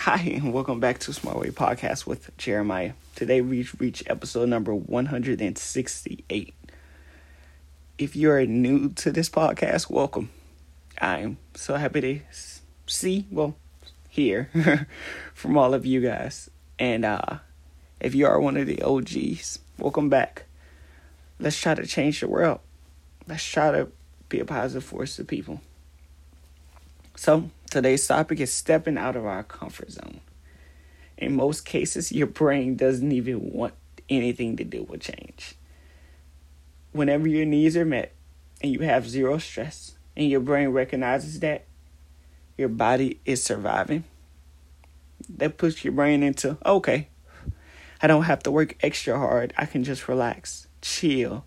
Hi, and welcome back to Smart Way Podcast with Jeremiah. Today we reach episode number 168. If you're new to this podcast, welcome. I'm so happy to see, well, hear from all of you guys. And uh, if you are one of the OGs, welcome back. Let's try to change the world. Let's try to be a positive force to people. So, today's topic is stepping out of our comfort zone. In most cases, your brain doesn't even want anything to do with change. Whenever your needs are met and you have zero stress, and your brain recognizes that your body is surviving, that puts your brain into okay, I don't have to work extra hard. I can just relax, chill,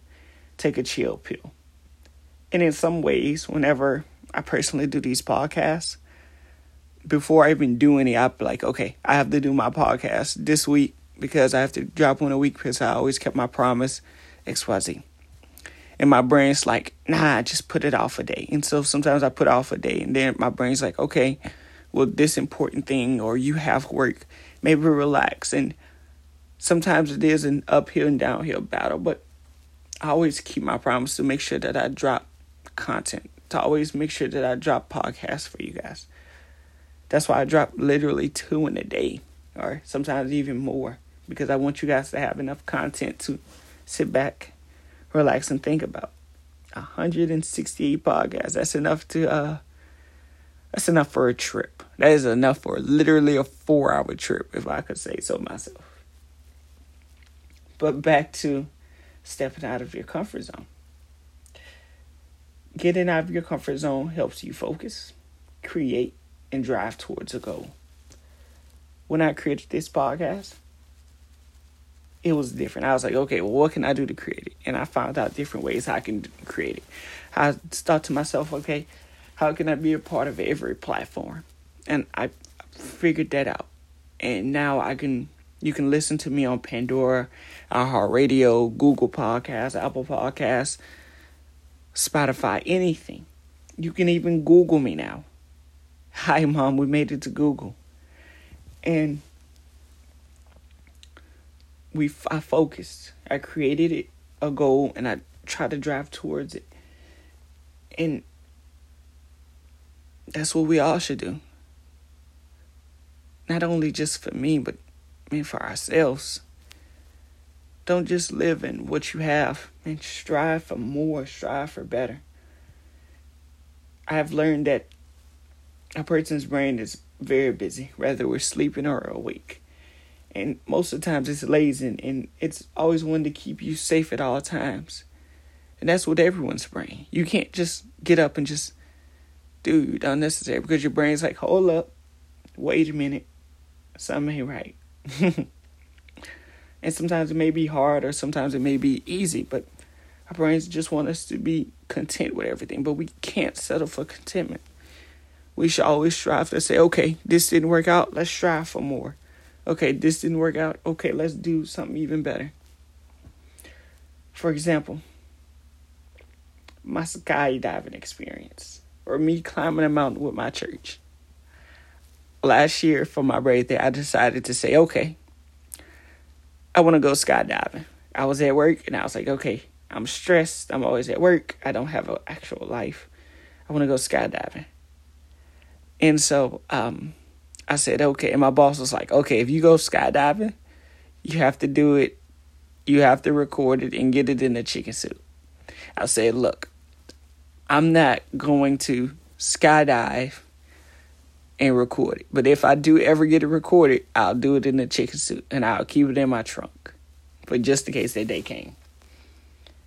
take a chill pill. And in some ways, whenever I personally do these podcasts, before I even do any, I'm like, okay, I have to do my podcast this week because I have to drop one a week because I always kept my promise, XYZ. And my brain's like, nah, just put it off a day. And so sometimes I put off a day, and then my brain's like, okay, well, this important thing, or you have work, maybe relax. And sometimes it is an uphill and downhill battle, but I always keep my promise to make sure that I drop content to always make sure that I drop podcasts for you guys. That's why I drop literally two in a day, or sometimes even more, because I want you guys to have enough content to sit back, relax, and think about. 168 podcasts. That's enough to uh that's enough for a trip. That is enough for literally a four hour trip, if I could say so myself. But back to stepping out of your comfort zone. Getting out of your comfort zone helps you focus, create, and drive towards a goal. When I created this podcast, it was different. I was like, okay, well, what can I do to create it? And I found out different ways I can create it. I thought to myself, okay, how can I be a part of every platform? And I figured that out. And now I can, you can listen to me on Pandora, iHeartRadio, Google Podcasts, Apple Podcasts, Spotify, anything. You can even Google me now. Hi, Mom, we made it to Google. And we I focused. I created it a goal and I tried to drive towards it. And that's what we all should do. Not only just for me, but mean for ourselves. Don't just live in what you have and strive for more, strive for better. I have learned that a person's brain is very busy, whether we're sleeping or awake. And most of the times it's lazy and it's always wanting to keep you safe at all times. And that's with everyone's brain. You can't just get up and just do unnecessary because your brain's like, hold up, wait a minute, something ain't right. And sometimes it may be hard or sometimes it may be easy, but our brains just want us to be content with everything. But we can't settle for contentment. We should always strive to say, okay, this didn't work out, let's strive for more. Okay, this didn't work out, okay, let's do something even better. For example, my skydiving experience or me climbing a mountain with my church. Last year for my birthday, I decided to say, okay, I want to go skydiving. I was at work and I was like, okay, I'm stressed. I'm always at work. I don't have an actual life. I want to go skydiving. And so um, I said, okay. And my boss was like, okay, if you go skydiving, you have to do it. You have to record it and get it in the chicken suit. I said, look, I'm not going to skydive and record it. But if I do ever get it recorded, I'll do it in the chicken suit and I'll keep it in my trunk. But just in case that day came.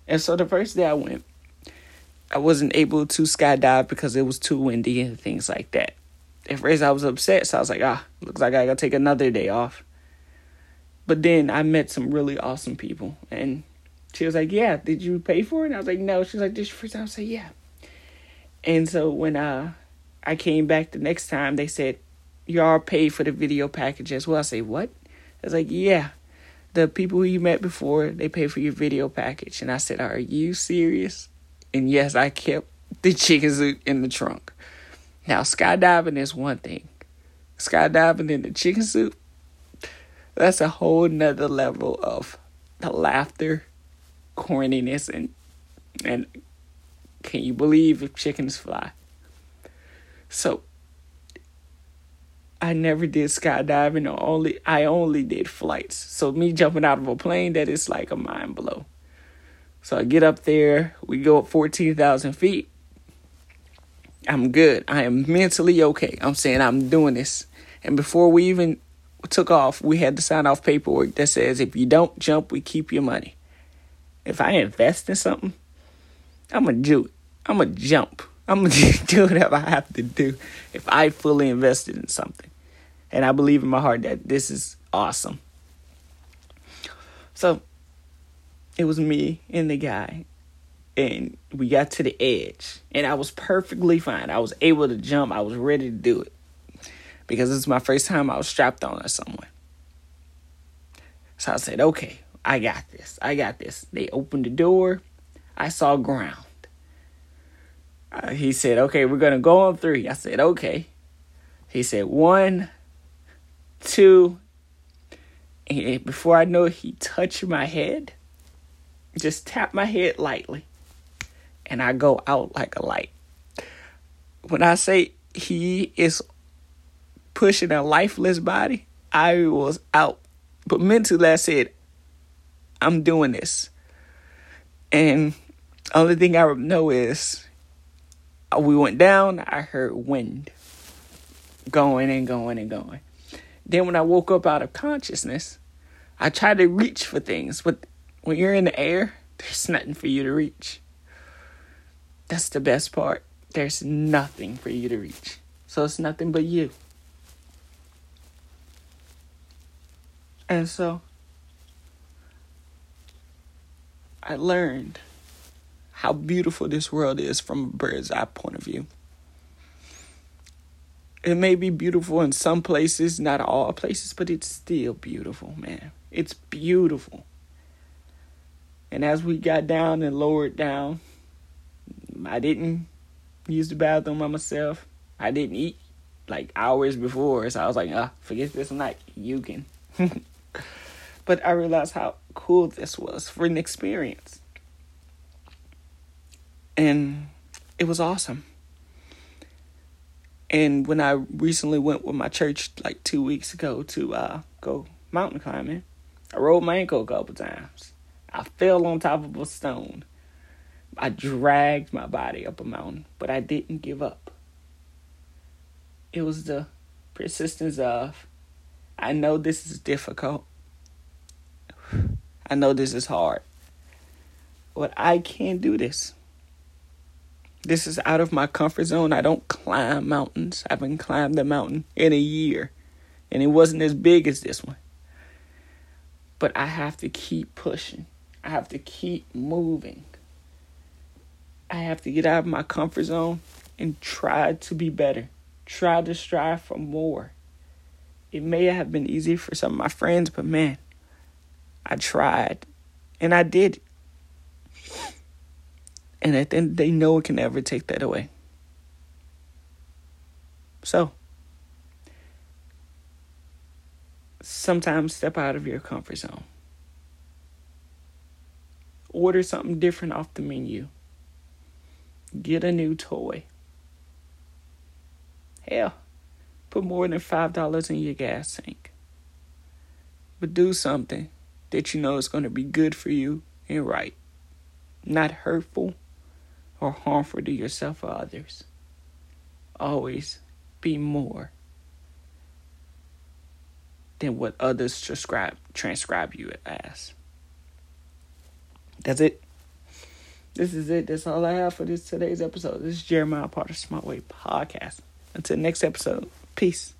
And so the first day I went, I wasn't able to skydive because it was too windy and things like that. At first I was upset, so I was like, ah, looks like I gotta take another day off. But then I met some really awesome people and she was like, Yeah, did you pay for it? And I was like, No. She was like, This your first time? I was like, Yeah. And so when uh I came back the next time, they said, You all paid for the video package as well. I say, What? I was like, Yeah. The people who you met before, they paid for your video package. And I said, Are you serious? And yes, I kept the chicken suit in the trunk. Now, skydiving is one thing, skydiving in the chicken soup, that's a whole nother level of the laughter, corniness, and and can you believe if chickens fly? So I never did skydiving or only I only did flights. So me jumping out of a plane that is like a mind blow. So I get up there, we go up fourteen thousand feet. I'm good. I am mentally okay. I'm saying I'm doing this. And before we even took off, we had to sign off paperwork that says if you don't jump, we keep your money. If I invest in something, I'm gonna do it. I'm gonna jump. I'm gonna do whatever I have to do if I fully invested in something. And I believe in my heart that this is awesome. So it was me and the guy and we got to the edge and I was perfectly fine. I was able to jump. I was ready to do it. Because this is my first time I was strapped on to someone. So I said, okay, I got this. I got this. They opened the door. I saw ground. Uh, he said, okay, we're to go on three. I said, okay. He said, one, two, and before I know it, he touched my head, just tapped my head lightly and I go out like a light. When I say he is pushing a lifeless body, I was out. But mentally, I said, I'm doing this. And only thing I know is uh, we went down, I heard wind going and going and going. Then when I woke up out of consciousness, I tried to reach for things, but when you're in the air, there's nothing for you to reach. That's the best part. There's nothing for you to reach. So it's nothing but you. And so I learned how beautiful this world is from a bird's eye point of view. It may be beautiful in some places, not all places, but it's still beautiful, man. It's beautiful. And as we got down and lowered down, I didn't use the bathroom by myself. I didn't eat like hours before, so I was like, ah, forget this night. You can. but I realized how cool this was for an experience. And it was awesome. And when I recently went with my church like two weeks ago to uh, go mountain climbing, I rolled my ankle a couple times. I fell on top of a stone. I dragged my body up a mountain, but I didn't give up. It was the persistence of, I know this is difficult. I know this is hard. But I can't do this. This is out of my comfort zone. I don't climb mountains. I haven't climbed a mountain in a year. And it wasn't as big as this one. But I have to keep pushing. I have to keep moving. I have to get out of my comfort zone and try to be better. Try to strive for more. It may have been easy for some of my friends, but man, I tried and I did. And at the end no one can ever take that away. So, sometimes step out of your comfort zone. Order something different off the menu. Get a new toy. Hell, put more than $5 in your gas tank. But do something that you know is going to be good for you and right, not hurtful or harmful to yourself or others. Always be more than what others transcribe transcribe you as. That's it. This is it. That's all I have for this today's episode. This is Jeremiah part of Smart Way Podcast. Until next episode, peace.